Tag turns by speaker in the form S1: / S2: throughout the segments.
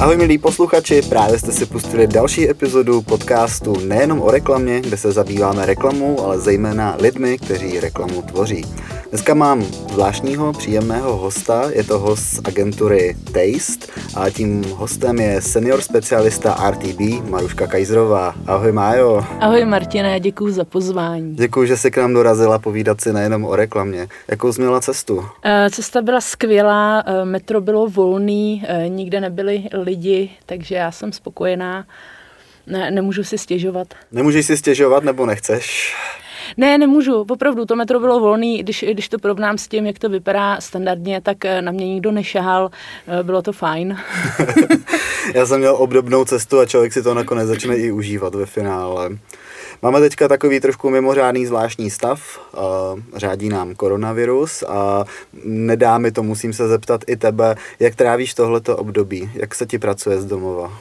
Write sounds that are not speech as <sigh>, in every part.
S1: Ahoj milí posluchači, právě jste si pustili další epizodu podcastu nejenom o reklamě, kde se zabýváme reklamou, ale zejména lidmi, kteří reklamu tvoří. Dneska mám zvláštního, příjemného hosta, je to host z agentury Taste a tím hostem je senior specialista RTB Maruška Kajzrová. Ahoj Májo.
S2: Ahoj Martina, děkuji za pozvání.
S1: Děkuji, že jsi k nám dorazila povídat si nejenom o reklamě. Jakou jsi měla cestu?
S2: Eh, cesta byla skvělá, eh, metro bylo volný, eh, nikde nebyli lidi, takže já jsem spokojená. Ne, nemůžu si stěžovat.
S1: Nemůžeš si stěžovat nebo nechceš?
S2: Ne, nemůžu, opravdu, to metro bylo volný, když, když to porovnám s tím, jak to vypadá standardně, tak eh, na mě nikdo nešahal, eh, bylo to fajn. <laughs>
S1: Já jsem měl obdobnou cestu a člověk si to nakonec začne i užívat ve finále. Máme teďka takový trošku mimořádný zvláštní stav, uh, řádí nám koronavirus a nedá mi to, musím se zeptat i tebe, jak trávíš tohleto období, jak se ti pracuje z domova? Uh,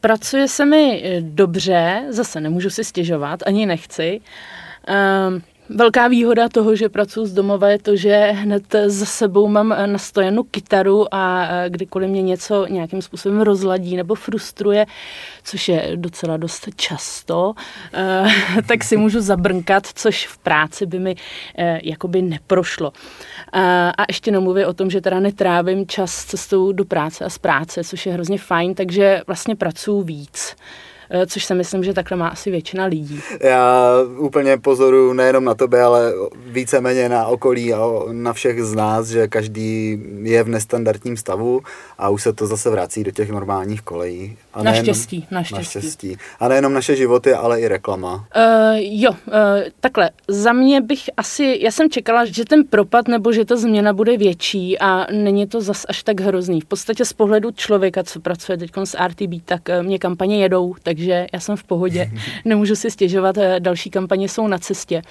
S2: pracuje se mi dobře, zase nemůžu si stěžovat, ani nechci. Uh, Velká výhoda toho, že pracuji z domova, je to, že hned za sebou mám nastojenou kytaru a kdykoliv mě něco nějakým způsobem rozladí nebo frustruje, což je docela dost často, eh, <laughs> tak si můžu zabrnkat, což v práci by mi eh, jakoby neprošlo. A ještě nemluvím o tom, že teda netrávím čas cestou do práce a z práce, což je hrozně fajn, takže vlastně pracuji víc. Eh, což si myslím, že takhle má asi většina lidí.
S1: Já úplně pozoruju nejenom na tebe, ale víceméně na okolí a na všech z nás, že každý je v nestandardním stavu a už se to zase vrací do těch normálních kolejí.
S2: A naštěstí, naštěstí.
S1: naštěstí. A nejenom naše životy, ale i reklama. Uh,
S2: jo, uh, takhle. Za mě bych asi, já jsem čekala, že ten propad nebo že ta změna bude větší a není to zas až tak hrozný. V podstatě z pohledu člověka, co pracuje teď s RTB, tak mě kampaně jedou, takže já jsem v pohodě. Nemůžu si stěžovat, další kampaně jsou na cestě.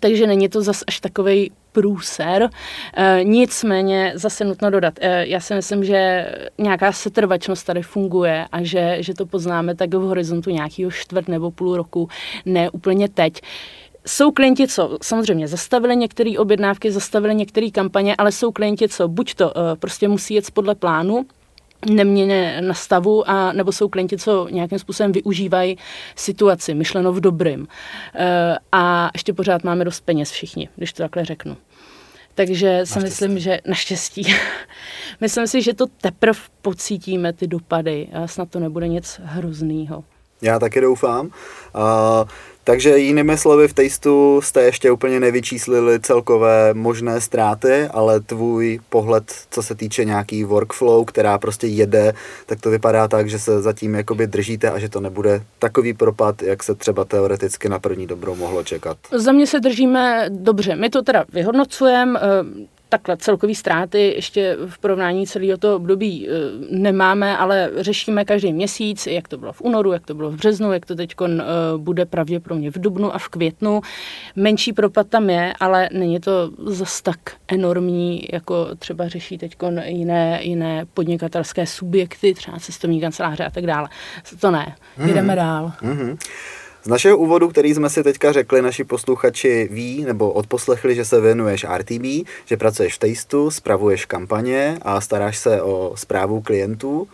S2: Takže není to zas až takový průser. E, nicméně zase nutno dodat, e, já si myslím, že nějaká setrvačnost tady funguje a že, že to poznáme tak v horizontu nějakého čtvrt nebo půl roku, ne úplně teď. Jsou klienti, co samozřejmě zastavili některé objednávky, zastavili některé kampaně, ale jsou klienti, co buď to e, prostě musí jet podle plánu, neměně na stavu, a, nebo jsou klienti, co nějakým způsobem využívají situaci, myšleno v dobrým. E, a ještě pořád máme dost peněz všichni, když to takhle řeknu. Takže si myslím, že <laughs> naštěstí. myslím si, že to teprve pocítíme, ty dopady. A snad to nebude nic hroznýho.
S1: Já taky doufám. Uh, takže jinými slovy v Tasteu jste ještě úplně nevyčíslili celkové možné ztráty, ale tvůj pohled, co se týče nějaký workflow, která prostě jede, tak to vypadá tak, že se zatím jakoby držíte a že to nebude takový propad, jak se třeba teoreticky na první dobrou mohlo čekat.
S2: Za mě se držíme dobře. My to teda vyhodnocujeme, takhle celkový ztráty ještě v porovnání celého toho období e, nemáme, ale řešíme každý měsíc, jak to bylo v únoru, jak to bylo v březnu, jak to teď e, bude pravděpodobně v dubnu a v květnu. Menší propad tam je, ale není to zas tak enormní, jako třeba řeší teď jiné, jiné podnikatelské subjekty, třeba cestovní kanceláře a tak dále. To ne, jdeme mm-hmm. dál. Mm-hmm.
S1: Z našeho úvodu, který jsme si teďka řekli, naši posluchači ví nebo odposlechli, že se věnuješ RTB, že pracuješ v Tasteu, spravuješ kampaně a staráš se o zprávu klientů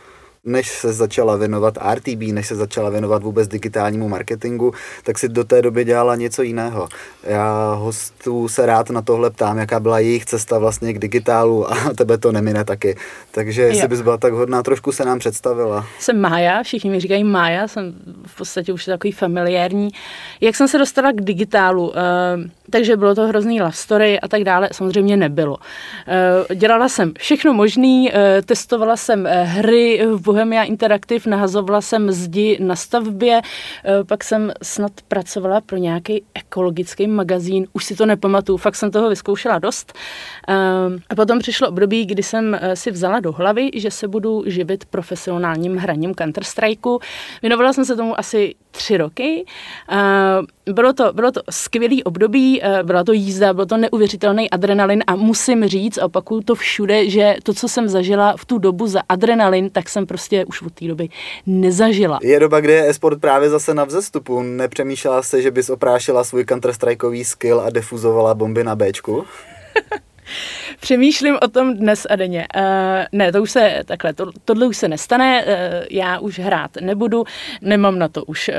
S1: než se začala věnovat RTB, než se začala věnovat vůbec digitálnímu marketingu, tak si do té doby dělala něco jiného. Já hostů se rád na tohle ptám, jaká byla jejich cesta vlastně k digitálu a <laughs> tebe to nemine taky. Takže jestli jo. bys byla tak hodná, trošku se nám představila.
S2: Jsem Mája, všichni mi říkají Mája, jsem v podstatě už takový familiární. Jak jsem se dostala k digitálu? Uh, takže bylo to hrozný love story a tak dále, samozřejmě nebylo. Uh, dělala jsem všechno možný, uh, testovala jsem hry v Bohemia Interactive, nahazovala jsem zdi na stavbě, eh, pak jsem snad pracovala pro nějaký ekologický magazín, už si to nepamatuju, fakt jsem toho vyzkoušela dost. Eh, a potom přišlo období, kdy jsem eh, si vzala do hlavy, že se budu živit profesionálním hraním Counter-Strikeu. Věnovala jsem se tomu asi tři roky. Bylo to, bylo to skvělý období, byla to jízda, byl to neuvěřitelný adrenalin a musím říct, a opakuju to všude, že to, co jsem zažila v tu dobu za adrenalin, tak jsem prostě prostě už od té doby nezažila.
S1: Je doba, kdy je esport právě zase na vzestupu. Nepřemýšlela se, že bys oprášila svůj counter skill a defuzovala bomby na Bčku? <laughs> <laughs>
S2: Přemýšlím o tom dnes a denně. Uh, ne, to už se takhle, to, tohle už se nestane, uh, já už hrát nebudu, nemám na to už, uh,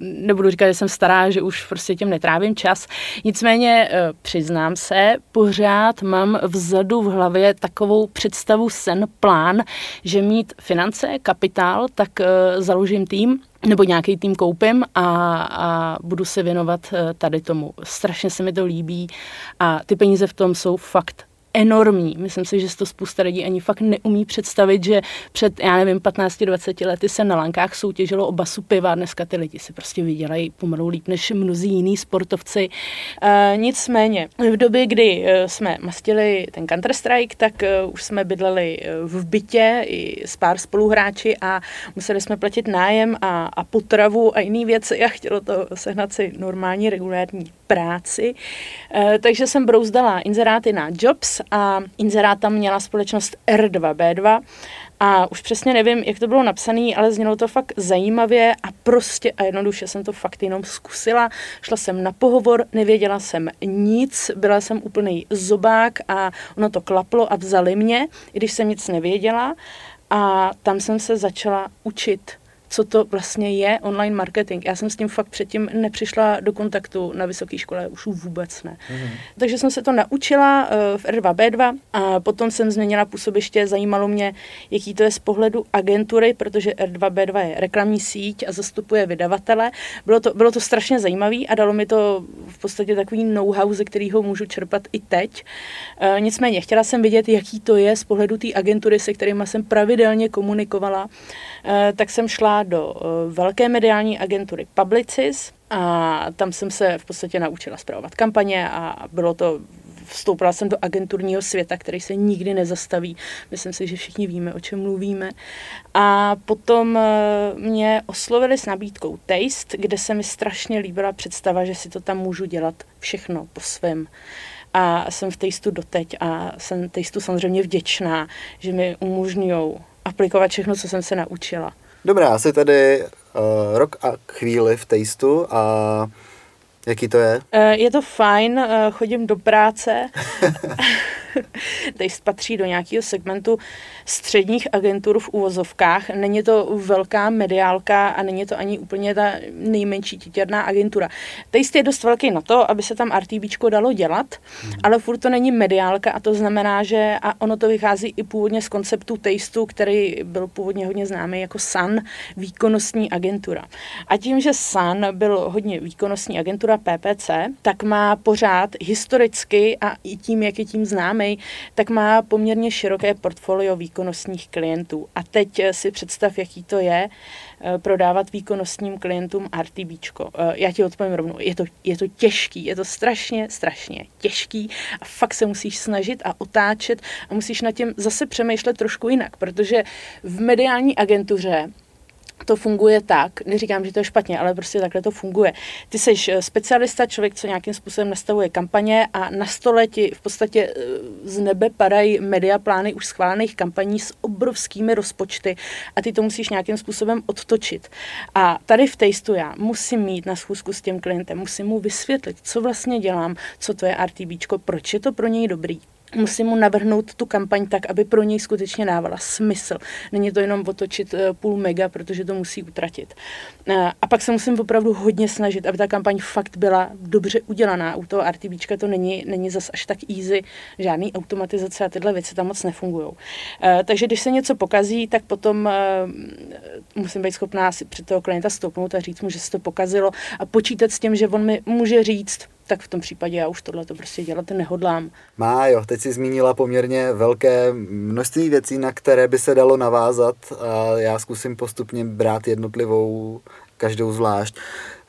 S2: nebudu říkat, že jsem stará, že už prostě tím netrávím čas. Nicméně uh, přiznám se, pořád mám vzadu v hlavě takovou představu, sen, plán, že mít finance, kapitál, tak uh, založím tým, nebo nějaký tým koupím a, a budu se věnovat tady tomu. Strašně se mi to líbí a ty peníze v tom jsou fakt enormní. Myslím si, že to spousta lidí ani fakt neumí představit, že před, já nevím, 15-20 lety se na lankách soutěžilo o basu piva. Dneska ty lidi si prostě vydělají pomalu líp než mnozí jiní sportovci. E, nicméně, v době, kdy e, jsme mastili ten Counter-Strike, tak e, už jsme bydleli v bytě i s pár spoluhráči a museli jsme platit nájem a, a potravu a jiné věci a chtělo to sehnat si normální regulární práci. E, takže jsem brouzdala inzeráty na Jobs a inzerát tam měla společnost R2B2 a už přesně nevím, jak to bylo napsané, ale znělo to fakt zajímavě a prostě a jednoduše jsem to fakt jenom zkusila. Šla jsem na pohovor, nevěděla jsem nic, byla jsem úplný zobák a ono to klaplo a vzali mě, i když jsem nic nevěděla. A tam jsem se začala učit co to vlastně je online marketing. Já jsem s tím fakt předtím nepřišla do kontaktu na vysoké škole, už vůbec ne. Mm-hmm. Takže jsem se to naučila uh, v R2B2 a potom jsem změnila působiště, zajímalo mě, jaký to je z pohledu agentury, protože R2B2 je reklamní síť a zastupuje vydavatele. Bylo to, bylo to strašně zajímavé a dalo mi to v podstatě takový know-how, ze kterého můžu čerpat i teď. Uh, nicméně, chtěla jsem vidět, jaký to je z pohledu té agentury, se kterými jsem pravidelně komunikovala. Uh, tak jsem šla do eh, velké mediální agentury Publicis a tam jsem se v podstatě naučila zpravovat kampaně a bylo to vstoupila jsem do agenturního světa, který se nikdy nezastaví. Myslím si, že všichni víme, o čem mluvíme. A potom eh, mě oslovili s nabídkou Taste, kde se mi strašně líbila představa, že si to tam můžu dělat všechno po svém. A jsem v Tasteu doteď a jsem Tasteu samozřejmě vděčná, že mi umožňují aplikovat všechno, co jsem se naučila.
S1: Dobrá, asi tady uh, rok a chvíli v tejstu a jaký to je?
S2: Uh, je to fajn, uh, chodím do práce. <laughs> Taste patří do nějakého segmentu středních agentur v uvozovkách. Není to velká mediálka a není to ani úplně ta nejmenší titěrná agentura. Taste je dost velký na to, aby se tam RTBčko dalo dělat, hmm. ale furt to není mediálka a to znamená, že a ono to vychází i původně z konceptu Tasteu, který byl původně hodně známý jako Sun, výkonnostní agentura. A tím, že Sun byl hodně výkonnostní agentura PPC, tak má pořád historicky a i tím, jak je tím známý, tak má poměrně široké portfolio výkonnostních klientů. A teď eh, si představ, jaký to je eh, prodávat výkonnostním klientům RTBčko. Eh, já ti odpovím rovnou, je to, je to těžký, je to strašně, strašně těžký a fakt se musíš snažit a otáčet a musíš nad tím zase přemýšlet trošku jinak, protože v mediální agentuře to funguje tak, neříkám, že to je špatně, ale prostě takhle to funguje. Ty jsi eh, specialista, člověk, co nějakým způsobem nastavuje kampaně a na stole ti v podstatě eh, z nebe padají mediaplány už schválených kampaní s obrovskými rozpočty a ty to musíš nějakým způsobem odtočit. A tady v Tasteu já musím mít na schůzku s tím klientem, musím mu vysvětlit, co vlastně dělám, co to je RTBčko, proč je to pro něj dobrý, musím mu navrhnout tu kampaň tak, aby pro něj skutečně dávala smysl. Není to jenom otočit eh, půl mega, protože to musí utratit. Eh, a pak se musím opravdu hodně snažit, aby ta kampaň fakt byla dobře udělaná. U toho RTBčka to není, není zas až tak easy, žádný automatizace a tyhle věci tam moc nefungují. Eh, takže když se něco pokazí, tak potom musím být schopná si před toho klienta stoupnout a říct mu, že se to pokazilo a počítat s tím, že on mi může říct, tak v tom případě já už tohle to prostě dělat nehodlám.
S1: Má jo, teď si zmínila poměrně velké množství věcí, na které by se dalo navázat a já zkusím postupně brát jednotlivou, každou zvlášť.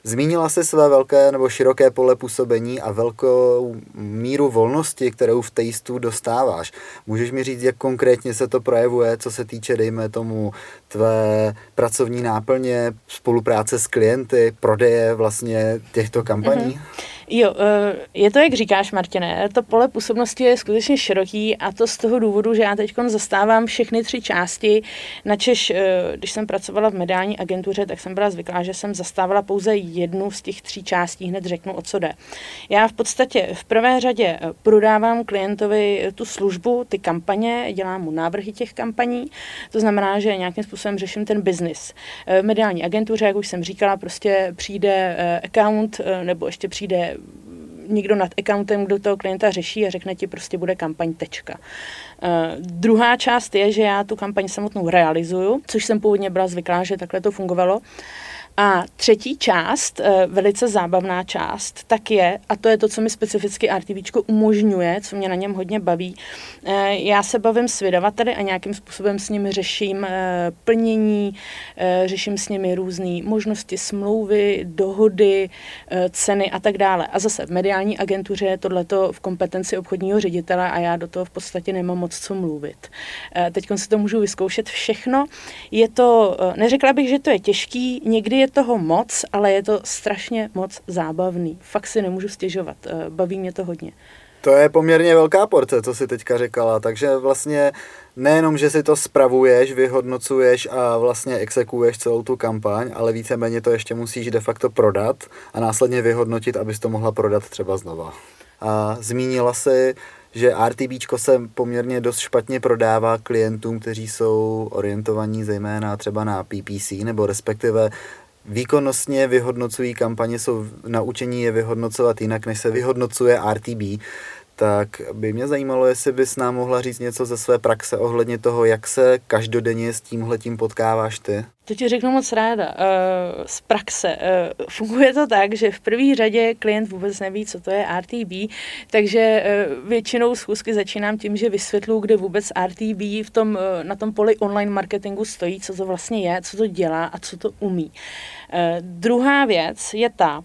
S1: Zmínila se své velké nebo široké pole působení a velkou míru volnosti, kterou v tejstu dostáváš. Můžeš mi říct, jak konkrétně se to projevuje, co se týče, dejme tomu, tvé pracovní náplně, spolupráce s klienty, prodeje vlastně těchto kampaní? Mm-hmm.
S2: Jo, eh, je to, jak říkáš, Martine, to pole působnosti je skutečně široký a to z toho důvodu, že já teď zastávám všechny tři části, načež, eh, když jsem pracovala v mediální agentuře, tak jsem byla zvyklá, že jsem zastávala pouze jednu z těch tří částí, hned řeknu, o co jde. Já v podstatě v prvé řadě eh, prodávám klientovi tu službu, ty kampaně, dělám mu návrhy těch kampaní, to znamená, že nějakým způsobem řeším ten biznis. V mediální agentuře, jak už jsem říkala, prostě přijde account nebo ještě přijde někdo nad accountem, kdo toho klienta řeší a řekne ti prostě bude kampaň tečka. Uh, druhá část je, že já tu kampaň samotnou realizuju, což jsem původně byla zvyklá, že takhle to fungovalo. A třetí část, eh, velice zábavná část, tak je, a to je to, co mi specificky RTV umožňuje, co mě na něm hodně baví, eh, já se bavím s vydavateli a nějakým způsobem s nimi řeším eh, plnění, řeším s nimi různé možnosti smlouvy, dohody, ceny a tak dále. A zase v mediální agentuře je tohleto v kompetenci obchodního ředitele a já do toho v podstatě nemám moc co mluvit. Teď si to můžu vyzkoušet všechno. Je to, neřekla bych, že to je těžký, někdy je toho moc, ale je to strašně moc zábavný. Fakt si nemůžu stěžovat, eh, baví mě to hodně.
S1: To je poměrně velká porce, co si teďka řekala, takže vlastně nejenom, že si to spravuješ, vyhodnocuješ a vlastně exekuješ celou tu kampaň, ale víceméně to ještě musíš de facto prodat a následně vyhodnotit, abys to mohla prodat třeba znova. A zmínila si, že RTB se poměrně dost špatně prodává klientům, kteří jsou orientovaní zejména třeba na PPC, nebo respektive výkonnostně vyhodnocují kampaně, jsou naučení je vyhodnocovat jinak, než se vyhodnocuje RTB, tak by mě zajímalo, jestli bys nám mohla říct něco ze své praxe ohledně toho, jak se každodenně s tímhletím potkáváš ty.
S2: To ti řeknu moc ráda. Uh, z praxe. Uh, funguje to tak, že v první řadě klient vůbec neví, co to je RTB, takže uh, většinou schůzky začínám tím, že vysvětlu, kde vůbec RTB v tom, na tom poli online marketingu stojí, co to vlastně je, co to dělá a co to umí. Druhá věc je ta,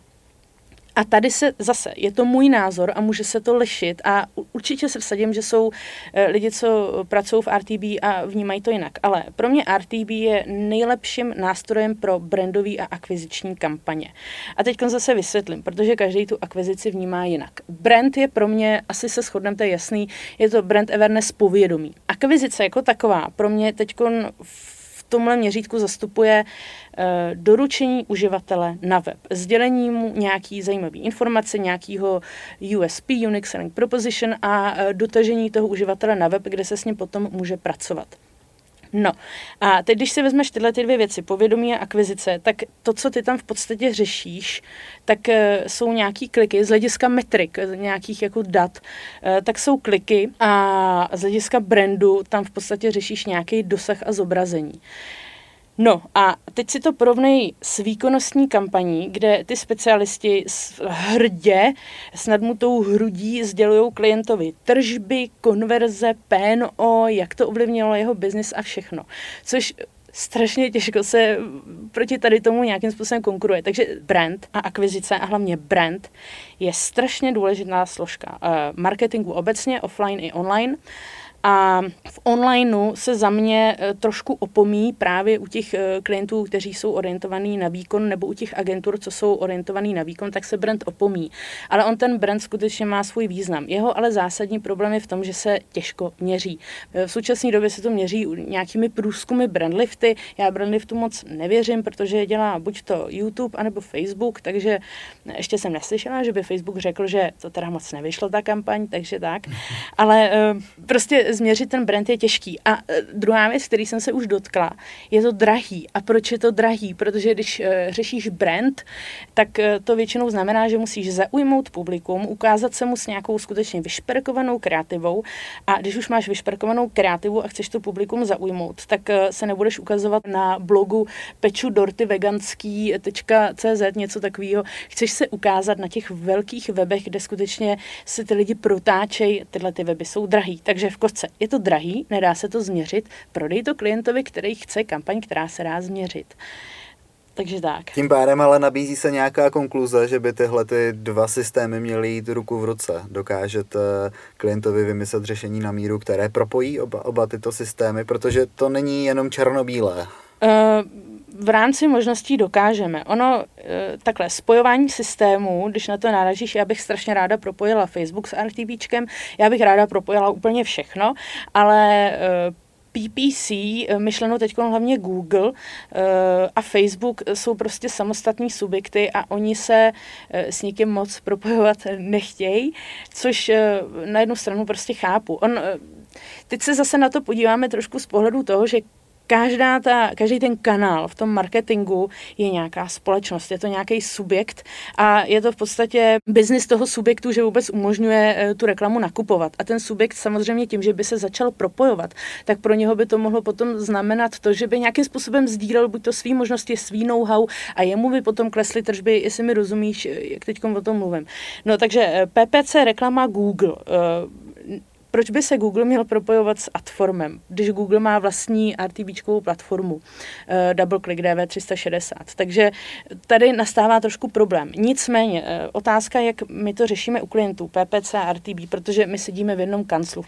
S2: a tady se zase, je to můj názor a může se to lišit a určitě se vsadím, že jsou eh, lidi, co pracují v RTB a vnímají to jinak. Ale pro mě RTB je nejlepším nástrojem pro brandový a akviziční kampaně. A teď zase vysvětlím, protože každý tu akvizici vnímá jinak. Brand je pro mě, asi se shodneme, to je jasný, je to brand awareness povědomí. Akvizice jako taková pro mě teď v tomhle měřítku zastupuje Eh, doručení uživatele na web, sdělení mu nějaký zajímavý informace, nějakýho USP, Unique Selling Proposition a eh, dotažení toho uživatele na web, kde se s ním potom může pracovat. No a teď, když si vezmeš tyhle ty dvě věci, povědomí a akvizice, tak to, co ty tam v podstatě řešíš, tak uh, jsou nějaký kliky z hlediska metrik, nějakých jako dat, tak jsou kliky a z hlediska brandu tam v podstatě řešíš nějaký dosah a zobrazení. No a teď si to porovnej s výkonnostní kampaní, kde ty specialisti hrdě s nadmutou hrudí sdělují klientovi tržby, konverze, PNO, jak to ovlivnilo jeho biznis a všechno. Což strašně těžko se proti tady tomu nějakým způsobem konkuruje. Takže brand a akvizice a hlavně brand je strašně důležitá složka uh, marketingu obecně, offline i online. A v onlineu se za mě eh, trošku opomí právě u těch eh, klientů, kteří jsou orientovaní na výkon, nebo u těch agentur, co jsou orientovaní na výkon, tak se brand opomí. Ale on ten brand skutečně má svůj význam. Jeho ale zásadní problém je v tom, že se těžko měří. Eh, v současné době se to měří nějakými průzkumy brandlifty. Já brandliftu moc nevěřím, protože je dělá buď to YouTube, anebo Facebook, takže ještě jsem neslyšela, že by Facebook řekl, že to teda moc nevyšlo ta kampaň, takže tak. Ale prostě změřit ten brand je těžký. A e, druhá věc, který jsem se už dotkla, je to drahý. A proč je to drahý? Protože když e, řešíš brand, tak e, to většinou znamená, že musíš zaujmout publikum, ukázat se mu s nějakou skutečně vyšperkovanou kreativou. A když už máš vyšperkovanou kreativu a chceš to publikum zaujmout, tak se nebudeš ukazovat na blogu peču dorty veganský.cz, něco takového. Chceš se ukázat na těch velkých webech, kde skutečně se ty lidi protáčejí, tyhle ty weby jsou drahý. Takže v kostce je to drahý, nedá se to změřit, prodej to klientovi, který chce kampaň, která se dá změřit. Takže tak.
S1: Tím pádem ale nabízí se nějaká konkluze, že by tyhle ty dva systémy měly jít ruku v ruce. Dokážete klientovi vymyslet řešení na míru, které propojí oba, oba tyto systémy, protože to není jenom černobílé. Uh,
S2: v rámci možností dokážeme. Ono, e, takhle, spojování systémů, když na to náražíš, já bych strašně ráda propojila Facebook s RTVčkem, já bych ráda propojila úplně všechno, ale e, PPC, eh, myšleno teď hlavně Google a Facebook jsou prostě samostatní subjekty a oni se s nikým moc propojovat nechtějí, což na jednu stranu prostě chápu. On, teď se zase na to podíváme trošku z pohledu toho, že každá ta, každý ten kanál v tom marketingu je nějaká společnost, je to nějaký subjekt a je to v podstatě biznis toho subjektu, že vůbec umožňuje eh, tu reklamu nakupovat. A ten subjekt samozřejmě tím, že by se začal propojovat, tak pro něho by to mohlo potom znamenat to, že by nějakým způsobem sdílel buď to svý možnosti, svý know-how a jemu by potom klesly tržby, jestli mi rozumíš, eh, jak teď o tom mluvím. No takže eh, PPC reklama Google proč by se Google měl propojovat s Adformem, když Google má vlastní RTBčkovou platformu uh, DoubleClick DV360. Takže tady nastává trošku problém. Nicméně, uh, otázka, jak my to řešíme u klientů PPC a RTB, protože my sedíme v jednom kanclu.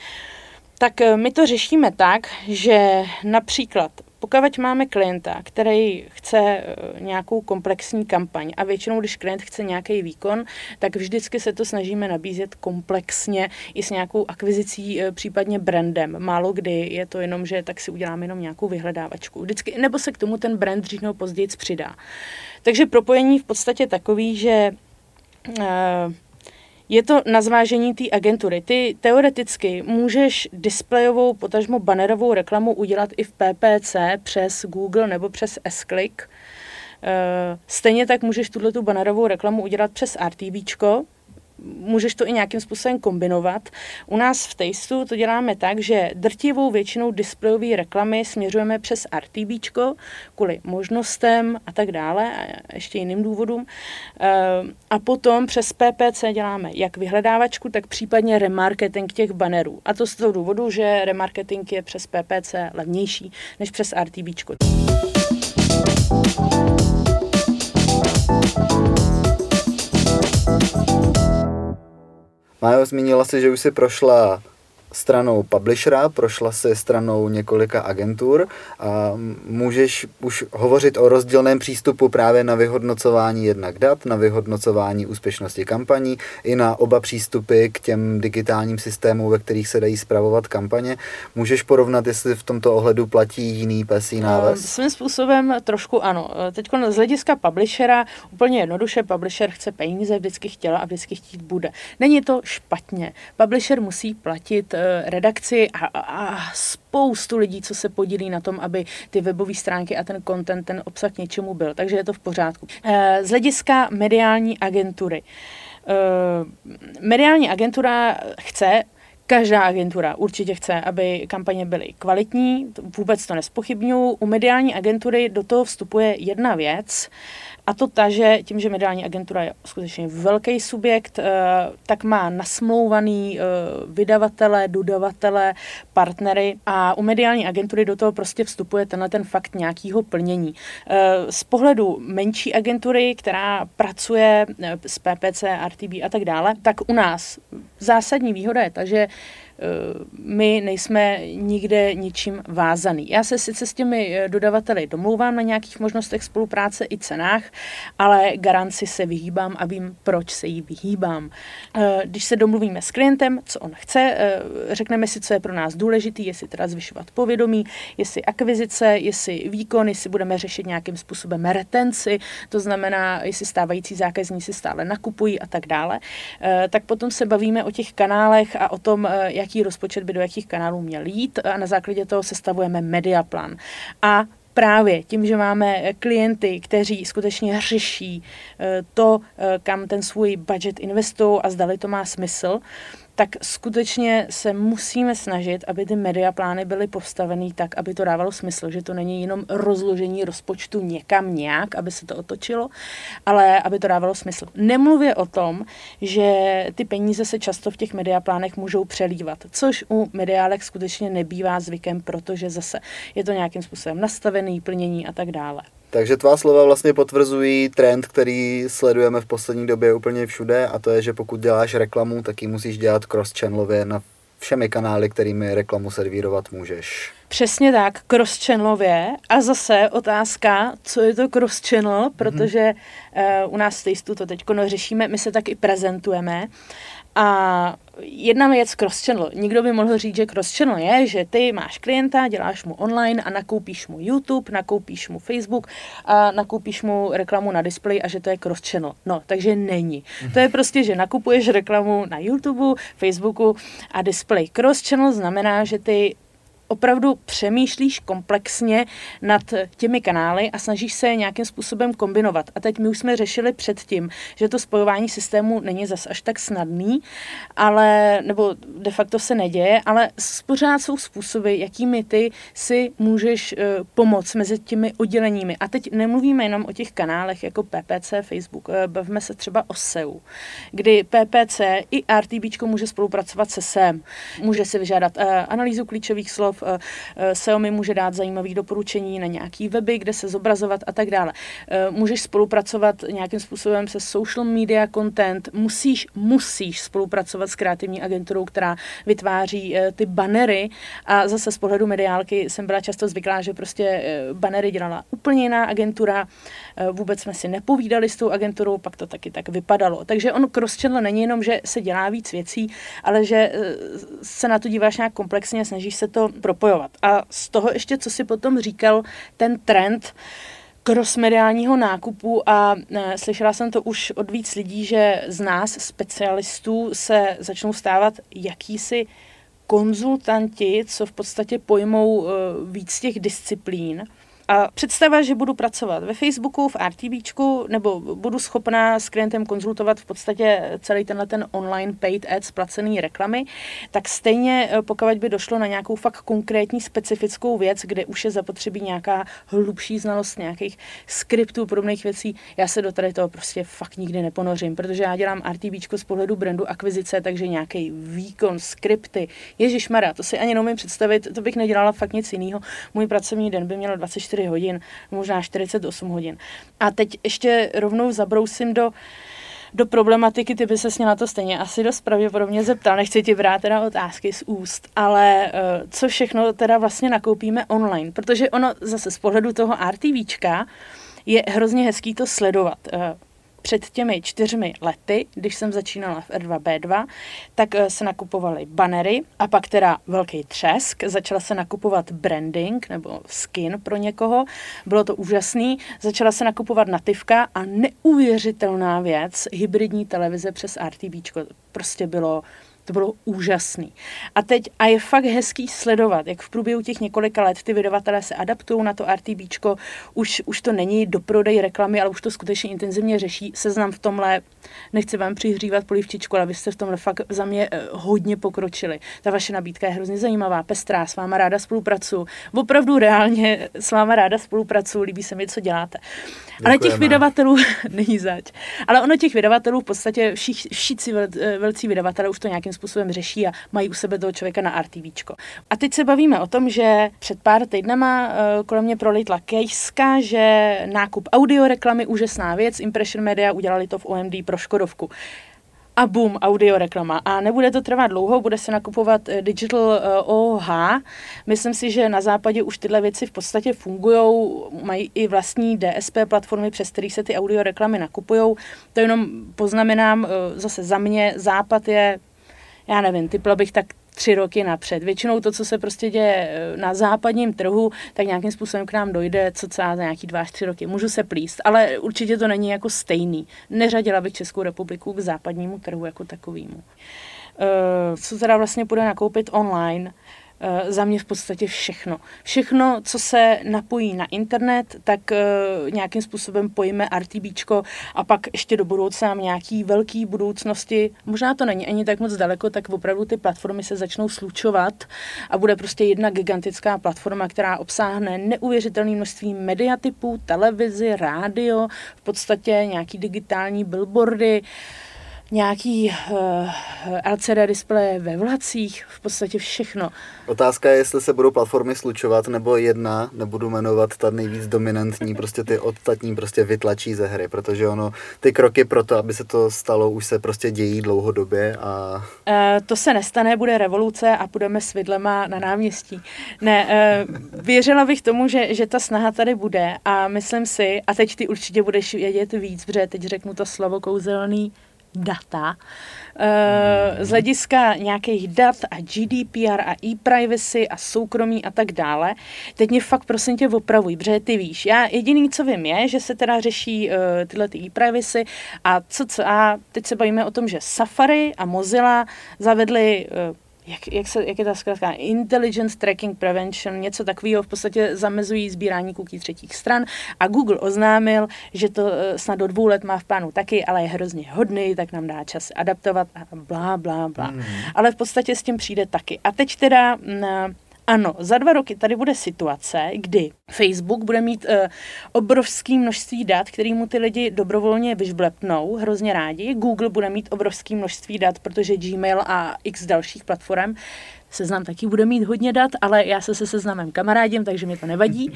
S2: Tak uh, my to řešíme tak, že například pokud máme klienta, který chce eh, nějakou komplexní kampaň a většinou, když klient chce nějaký výkon, tak vždycky se to snažíme nabízet komplexně i s nějakou akvizicí, eh, případně brandem. Málo kdy je to jenom, že tak si uděláme jenom nějakou vyhledávačku. Vždycky, nebo se k tomu ten brand dřív nebo později přidá. Takže propojení v podstatě takový, že uh, je to na zvážení té agentury. Ty teoreticky můžeš displejovou, potažmo bannerovou reklamu udělat i v PPC přes Google nebo přes S-Click. Eh, stejně tak můžeš tuhle tu bannerovou reklamu udělat přes RTVčko, můžeš to i nějakým způsobem kombinovat. U nás v Tasteu to děláme tak, že drtivou většinou displejové reklamy směřujeme přes RTB, kvůli možnostem a tak dále, a ještě jiným důvodům. Eh, a potom přes PPC děláme jak vyhledávačku, tak případně remarketing těch bannerů. A to z toho důvodu, že remarketing je přes PPC levnější než přes RTB.
S1: Majo, zmínila si, že už si prošla stranou publishera, prošla se stranou několika agentur a můžeš už hovořit o rozdílném přístupu právě na vyhodnocování jednak dat, na vyhodnocování úspěšnosti kampaní i na oba přístupy k těm digitálním systémům, ve kterých se dají zpravovat kampaně. Můžeš porovnat, jestli v tomto ohledu platí jiný pesí náves?
S2: Svým způsobem trošku ano. Teď z hlediska publishera úplně jednoduše, publisher chce peníze, vždycky chtěla a vždycky chtít bude. Není to špatně. Publisher musí platit Eh, redakci a, a spoustu lidí, co se podílí na tom, aby ty webové stránky a ten content, ten obsah k něčemu byl. Takže je to v pořádku. Eh, z hlediska mediální agentury. Eh, mediální agentura chce Každá agentura určitě chce, aby kampaně byly kvalitní, vůbec to nespochybnuju. U mediální agentury do toho vstupuje jedna věc, a to ta, že tím, že mediální agentura je skutečně velký subjekt, eh, tak má nasmlouvaný eh, vydavatele, dodavatele, partnery a u mediální agentury do toho prostě vstupuje tenhle ten fakt nějakého plnění. Eh, z pohledu menší agentury, která pracuje s PPC, RTB a tak dále, tak u nás zásadní výhoda je ta, že my nejsme nikde ničím vázaný. Já se sice s těmi eh, dodavateli domlouvám na nějakých možnostech spolupráce i cenách, ale garanci se vyhýbám a vím, proč se jí vyhýbám. Eh, když se domluvíme s klientem, co on chce, řekneme si, co je pro nás důležitý, jestli teda zvyšovat povědomí, jestli akvizice, jestli výkon, jestli budeme řešit nějakým způsobem retenci, to znamená, jestli stávající zákazníci stále nakupují a tak dále, tak potom se bavíme o těch kanálech a o tom, jak jaký rozpočet by do jakých kanálů měl jít a na základě toho sestavujeme mediaplan. A právě tím, že máme klienty, kteří skutečně řeší eh, to, eh, kam ten svůj budget investují a zdali to má smysl, tak skutečně se musíme snažit, aby ty mediaplány byly postavený tak, aby to dávalo smysl, že to není jenom rozložení rozpočtu někam nějak, aby se to otočilo, ale aby to dávalo smysl. Nemluvě o tom, že ty peníze se často v těch mediaplánech můžou přelívat, což u mediálek skutečně nebývá zvykem, protože zase je to nějakým způsobem nastavený, plnění a tak dále.
S1: Takže tvá slova vlastně potvrzují trend, který sledujeme v poslední době úplně všude a to je, že pokud děláš reklamu, tak ji musíš dělat cross-channelově na všemi kanály, kterými reklamu servírovat můžeš.
S2: Přesně tak, cross-channelově. A zase otázka, co je to cross-channel, protože mm-hmm. uh, u nás v Tastu to teď řešíme, my se tak i prezentujeme. A jedna věc cross-channel. Nikdo by mohl říct, že cross-channel je, že ty máš klienta, děláš mu online a nakoupíš mu YouTube, nakoupíš mu Facebook a nakoupíš mu reklamu na displeji a že to je cross-channel. No, takže není. To je prostě, že nakupuješ reklamu na YouTube, Facebooku a display. Cross-channel znamená, že ty opravdu přemýšlíš komplexně nad těmi kanály a snažíš se je nějakým způsobem kombinovat. A teď my už jsme řešili předtím, že to spojování systému není zas až tak snadný, ale, nebo de facto se neděje, ale pořád jsou způsoby, jakými ty si můžeš uh, pomoct mezi těmi odděleními. A teď nemluvíme jenom o těch kanálech jako PPC, Facebook, uh, bavíme se třeba o SEO, kdy PPC i RTB může spolupracovat se SEM, může si vyžádat uh, analýzu klíčových slov, Eh, eh, Xiaomi může dát zajímavých doporučení na nějaký weby, kde se zobrazovat a tak dále. Eh, můžeš spolupracovat nějakým způsobem se social media content, musíš, musíš spolupracovat s kreativní agenturou, která vytváří ty banery a zase z pohledu mediálky jsem byla často zvyklá, že prostě banery dělala úplně jiná agentura, vůbec jsme si nepovídali s tou agenturou, pak to taky tak vypadalo. Takže on cross není jenom, že se dělá víc věcí, ale že se na to díváš nějak komplexně, snažíš se to propojovat. A z toho ještě, co si potom říkal, ten trend crossmediálního nákupu a e, slyšela jsem to už od víc lidí, že z nás, specialistů, se začnou stávat jakýsi konzultanti, co v podstatě pojmou e, víc těch disciplín a představa, že budu pracovat ve Facebooku, v RTVčku, nebo budu schopná s klientem konzultovat v podstatě celý tenhle ten online paid ads, placený reklamy, tak stejně eh, pokud by došlo na nějakou fakt konkrétní specifickou věc, kde už je zapotřebí nějaká hlubší znalost nějakých skriptů, podobných věcí, já se do tady toho prostě fakt nikdy neponořím, protože já dělám RTVčko z pohledu brandu akvizice, takže nějaký výkon, skripty, Ježíš Mara, to si ani neumím představit, to bych nedělala fakt nic jiného. Můj pracovní den by měl 24 24 hodin, možná 48 hodin. A teď ještě rovnou zabrousím do do problematiky, ty by se na to stejně asi dost pravděpodobně zeptal, nechci ti brát teda otázky z úst, ale uh, co všechno teda vlastně nakoupíme online, protože ono zase z pohledu toho RTVčka je hrozně hezký to sledovat. Před těmi čtyřmi lety, když jsem začínala v R2B2, tak eh, se nakupovaly banery a pak teda velký třesk. Začala se nakupovat branding nebo skin pro někoho. Bylo to úžasný. Začala se nakupovat nativka a neuvěřitelná věc, hybridní televize přes RTB. Prostě bylo to bylo úžasný. A teď, a je fakt hezký sledovat, jak v průběhu těch několika let ty vydavatelé se adaptují na to RTBčko, už, už to není do prodej reklamy, ale už to skutečně intenzivně řeší. Seznam v tomhle, nechci vám přihřívat polivčičku, ale vy jste v tomhle fakt za mě eh, hodně pokročili. Ta vaše nabídka je hrozně zajímavá, pestrá, s váma ráda spolupracuju. Opravdu reálně s váma ráda spolupracuju, líbí se mi, co děláte. Děkujeme. Ale těch vydavatelů <laughs> není zač. Ale ono těch vydavatelů v podstatě všich, všichni eh, velcí vydavatelé už to nějakým způsobem řeší a mají u sebe toho člověka na RTVčko. A teď se bavíme o tom, že před pár týdnama uh, kolem mě prolitla kejska, že nákup audioreklamy úžasná věc, Impression Media udělali to v OMD pro Škodovku a boom, audio reklama. A nebude to trvat dlouho, bude se nakupovat eh, Digital OH. Myslím si, že na západě už tyhle věci v podstatě fungují, mají i vlastní DSP platformy, přes které se ty audio reklamy nakupují. To jenom poznamenám zase za mě, západ je já nevím, typla bych tak tři roky napřed. Většinou to, co se prostě děje eh, na západním trhu, tak nějakým způsobem k nám dojde co celá za nějaký dva až tři roky. Můžu se plíst, ale určitě to není jako stejný. Neřadila bych Českou republiku k západnímu trhu jako takovému. Uh, co teda vlastně půjde nakoupit online? Eh, za mě v podstatě všechno. Všechno, co se napojí na internet, tak uh, nějakým způsobem pojme RTBčko a pak ještě do budoucna nějaký velký budoucnosti, možná to není ani tak moc daleko, tak opravdu ty platformy se začnou slučovat a bude prostě jedna gigantická platforma, která obsáhne neuvěřitelné množství mediatypů, televizi, rádio, v podstatě nějaký digitální billboardy, nějaký uh, eh, LCD displeje ve vlacích, v podstatě všechno.
S1: Otázka je, jestli se budou platformy slučovat, nebo jedna, nebudu jmenovat ta nejvíc dominantní, prostě ty ostatní prostě vytlačí ze hry, protože ono, ty kroky pro to, aby se to stalo, už se prostě dějí dlouhodobě a...
S2: Uh, to se nestane, bude revoluce a půjdeme s vidlema na náměstí. Ne, uh, věřila bych tomu, že, že ta snaha tady bude a myslím si, a teď ty určitě budeš vědět víc, protože teď řeknu to slovo kouzelný, data. Eh, z hlediska nějakých dat a GDPR a e-privacy a soukromí a tak dále. Teď mě fakt prosím tě opravuj, protože ty víš. Já jediný, co vím, je, že se teda řeší uh, tyhle ty e-privacy a co, co a teď se bavíme o tom, že Safari a Mozilla zavedli uh, jak, jak, se, jak je ta zkrátka, Intelligent Tracking Prevention, něco takového v podstatě zamezují sbírání kuký třetích stran a Google oznámil, že to eh, snad do dvou let má v plánu taky, ale je hrozně hodný, tak nám dá čas adaptovat a blá, blá, blá. Mm. Ale v podstatě s tím přijde taky. A teď teda mm, ano, za dva roky tady bude situace, kdy Facebook bude mít uh, obrovské množství dat, který mu ty lidi dobrovolně vyžblepnou, hrozně rádi. Google bude mít obrovské množství dat, protože Gmail a x dalších platform Seznam taky bude mít hodně dat, ale já se se seznamem kamarádím, takže mi to nevadí.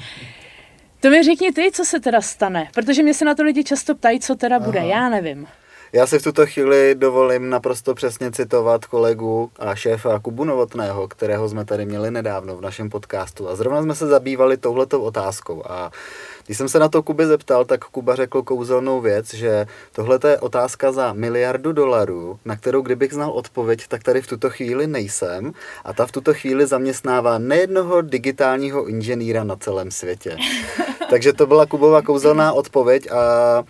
S2: To mi řekni ty, co se teda stane, protože mě se na to lidi často ptají, co teda Aha. bude, já nevím.
S1: Já si v tuto chvíli dovolím naprosto přesně citovat kolegu a šéfa Kubu Novotného, kterého jsme tady měli nedávno v našem podcastu. A zrovna jsme se zabývali touhletou otázkou. A když jsem se na to Kuby zeptal, tak Kuba řekl kouzelnou věc, že tohle je otázka za miliardu dolarů, na kterou kdybych znal odpověď, tak tady v tuto chvíli nejsem. A ta v tuto chvíli zaměstnává nejednoho digitálního inženýra na celém světě. <laughs> Takže to byla Kubova kouzelná odpověď a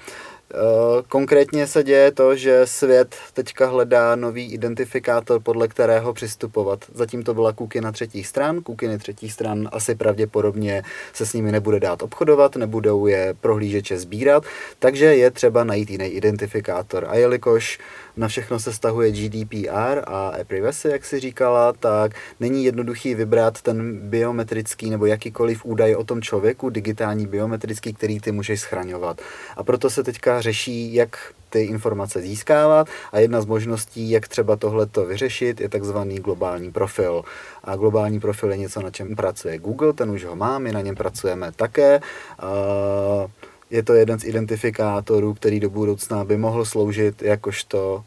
S1: konkrétně se děje to, že svět teďka hledá nový identifikátor, podle kterého přistupovat. Zatím to byla na třetích stran, kukiny třetích stran asi pravděpodobně se s nimi nebude dát obchodovat, nebudou je prohlížeče sbírat, takže je třeba najít jiný identifikátor. A jelikož na všechno se stahuje GDPR a e-privacy, jak si říkala, tak není jednoduchý vybrat ten biometrický nebo jakýkoliv údaj o tom člověku, digitální biometrický, který ty můžeš schraňovat. A proto se teďka řeší, jak ty informace získávat a jedna z možností, jak třeba tohleto vyřešit, je takzvaný globální profil. A globální profil je něco, na čem pracuje Google, ten už ho má, my na něm pracujeme také. Uh, je to jeden z identifikátorů, který do budoucna by mohl sloužit jakožto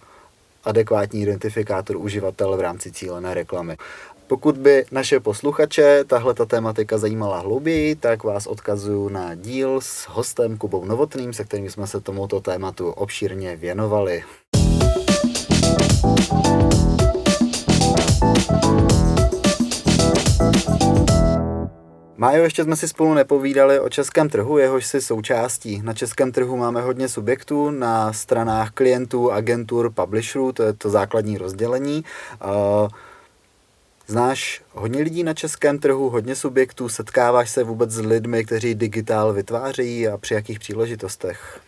S1: adekvátní identifikátor uživatele v rámci cílené reklamy. Pokud by naše posluchače tahle ta tématika zajímala hlouběji, tak vás odkazuju na díl s hostem Kubou Novotným, se kterým jsme se tomuto tématu obšírně věnovali. Májo, ještě jsme si spolu nepovídali o českém trhu, jehož si součástí. Na českém trhu máme hodně subjektů na stranách klientů, agentur, publisherů, to je to základní rozdělení. Znáš hodně lidí na českém trhu, hodně subjektů, setkáváš se vůbec s lidmi, kteří digitál vytvářejí a při jakých příležitostech?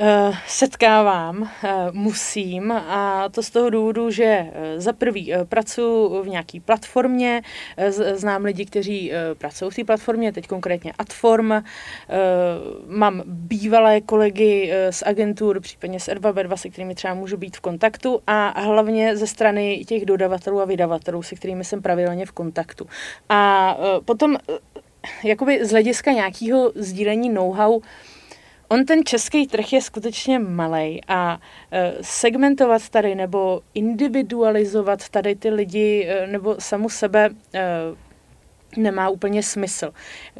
S2: Uh, setkávám, uh, musím a to z toho důvodu, že uh, za prvý pracuji v nějaké platformě, znám lidi, kteří pracují v té platformě, teď konkrétně Adform, mám bývalé kolegy z agentur, případně z R2B2, se kterými třeba můžu být v kontaktu a hlavně ze strany těch dodavatelů a vydavatelů, se kterými jsem pravidelně v kontaktu. A potom jakoby z hlediska nějakého sdílení know-how On ten český trh je skutečně malý a e, segmentovat tady nebo individualizovat tady ty lidi e, nebo samu sebe e, nemá úplně smysl.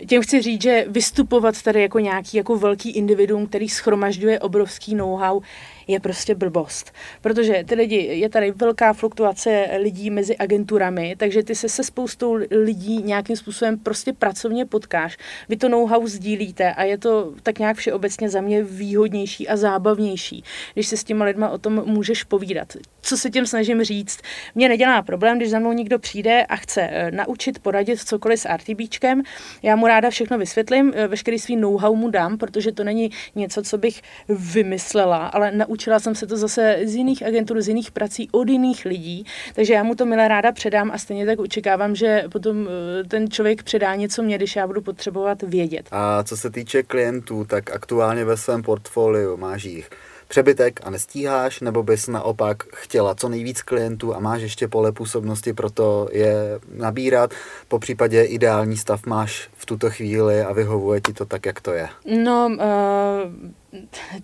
S2: Tím chci říct, že vystupovat tady jako nějaký jako velký individuum, který schromažďuje obrovský know-how, je prostě blbost. Protože ty lidi, je tady velká fluktuace lidí mezi agenturami, takže ty se se spoustou lidí nějakým způsobem prostě pracovně potkáš. Vy to know-how sdílíte a je to tak nějak všeobecně za mě výhodnější a zábavnější, když se s těma lidma o tom můžeš povídat. Co se tím snažím říct? Mě nedělá problém, když za mnou někdo přijde a chce eh, naučit, poradit cokoliv s RTBčkem. Já mu ráda všechno vysvětlím, eh, veškerý svý know-how mu dám, protože to není něco, co bych vymyslela, ale naučit Učila jsem se to zase z jiných agentur, z jiných prací, od jiných lidí, takže já mu to milé ráda předám a stejně tak očekávám, že potom eh, ten člověk předá něco mě, když já budu potřebovat vědět.
S1: A co se týče klientů, tak aktuálně ve svém portfoliu máš jich přebytek a nestíháš, nebo bys naopak chtěla co nejvíc klientů a máš ještě pole působnosti pro to je nabírat, po případě ideální stav máš v tuto chvíli a vyhovuje ti to tak, jak to je?
S2: No, uh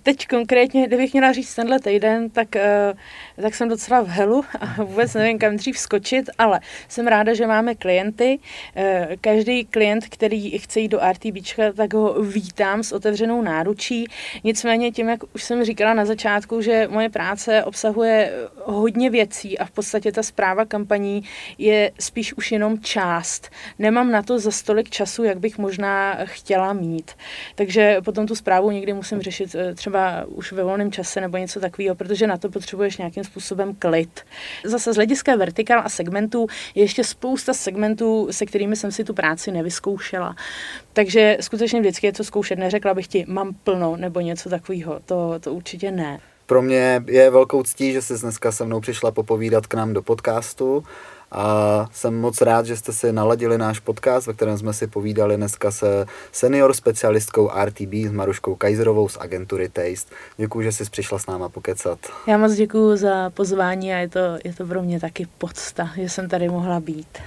S2: teď konkrétně, kdybych měla říct tenhle týden, tak, uh, tak jsem docela v helu a vůbec nevím, kam dřív skočit, ale jsem ráda, že máme klienty. Uh, každý klient, který chce jít do RTBčka, tak ho vítám s otevřenou náručí. Nicméně tím, jak už jsem říkala na začátku, že moje práce obsahuje hodně věcí a v podstatě ta zpráva kampaní je spíš už jenom část. Nemám na to za stolik času, jak bych možná chtěla mít. Takže potom tu zprávu někdy musím řešit řešit eh, třeba už ve volném čase nebo něco takového, protože na to potřebuješ nějakým způsobem klid. Zase z hlediska vertikál a segmentů je ještě spousta segmentů, se kterými jsem si tu práci nevyzkoušela. Takže skutečně vždycky je to zkoušet. Neřekla bych ti, mám plno nebo něco takového. To, to určitě ne.
S1: Pro mě je velkou ctí, že jsi dneska se mnou přišla popovídat k nám do podcastu a jsem moc rád, že jste si naladili náš podcast, ve kterém jsme si povídali dneska se senior specialistkou RTB s Maruškou Kajzerovou z agentury Taste. Děkuji, že jsi přišla s náma pokecat.
S2: Já moc děkuji za pozvání a je to, je to pro mě taky podsta, že jsem tady mohla být.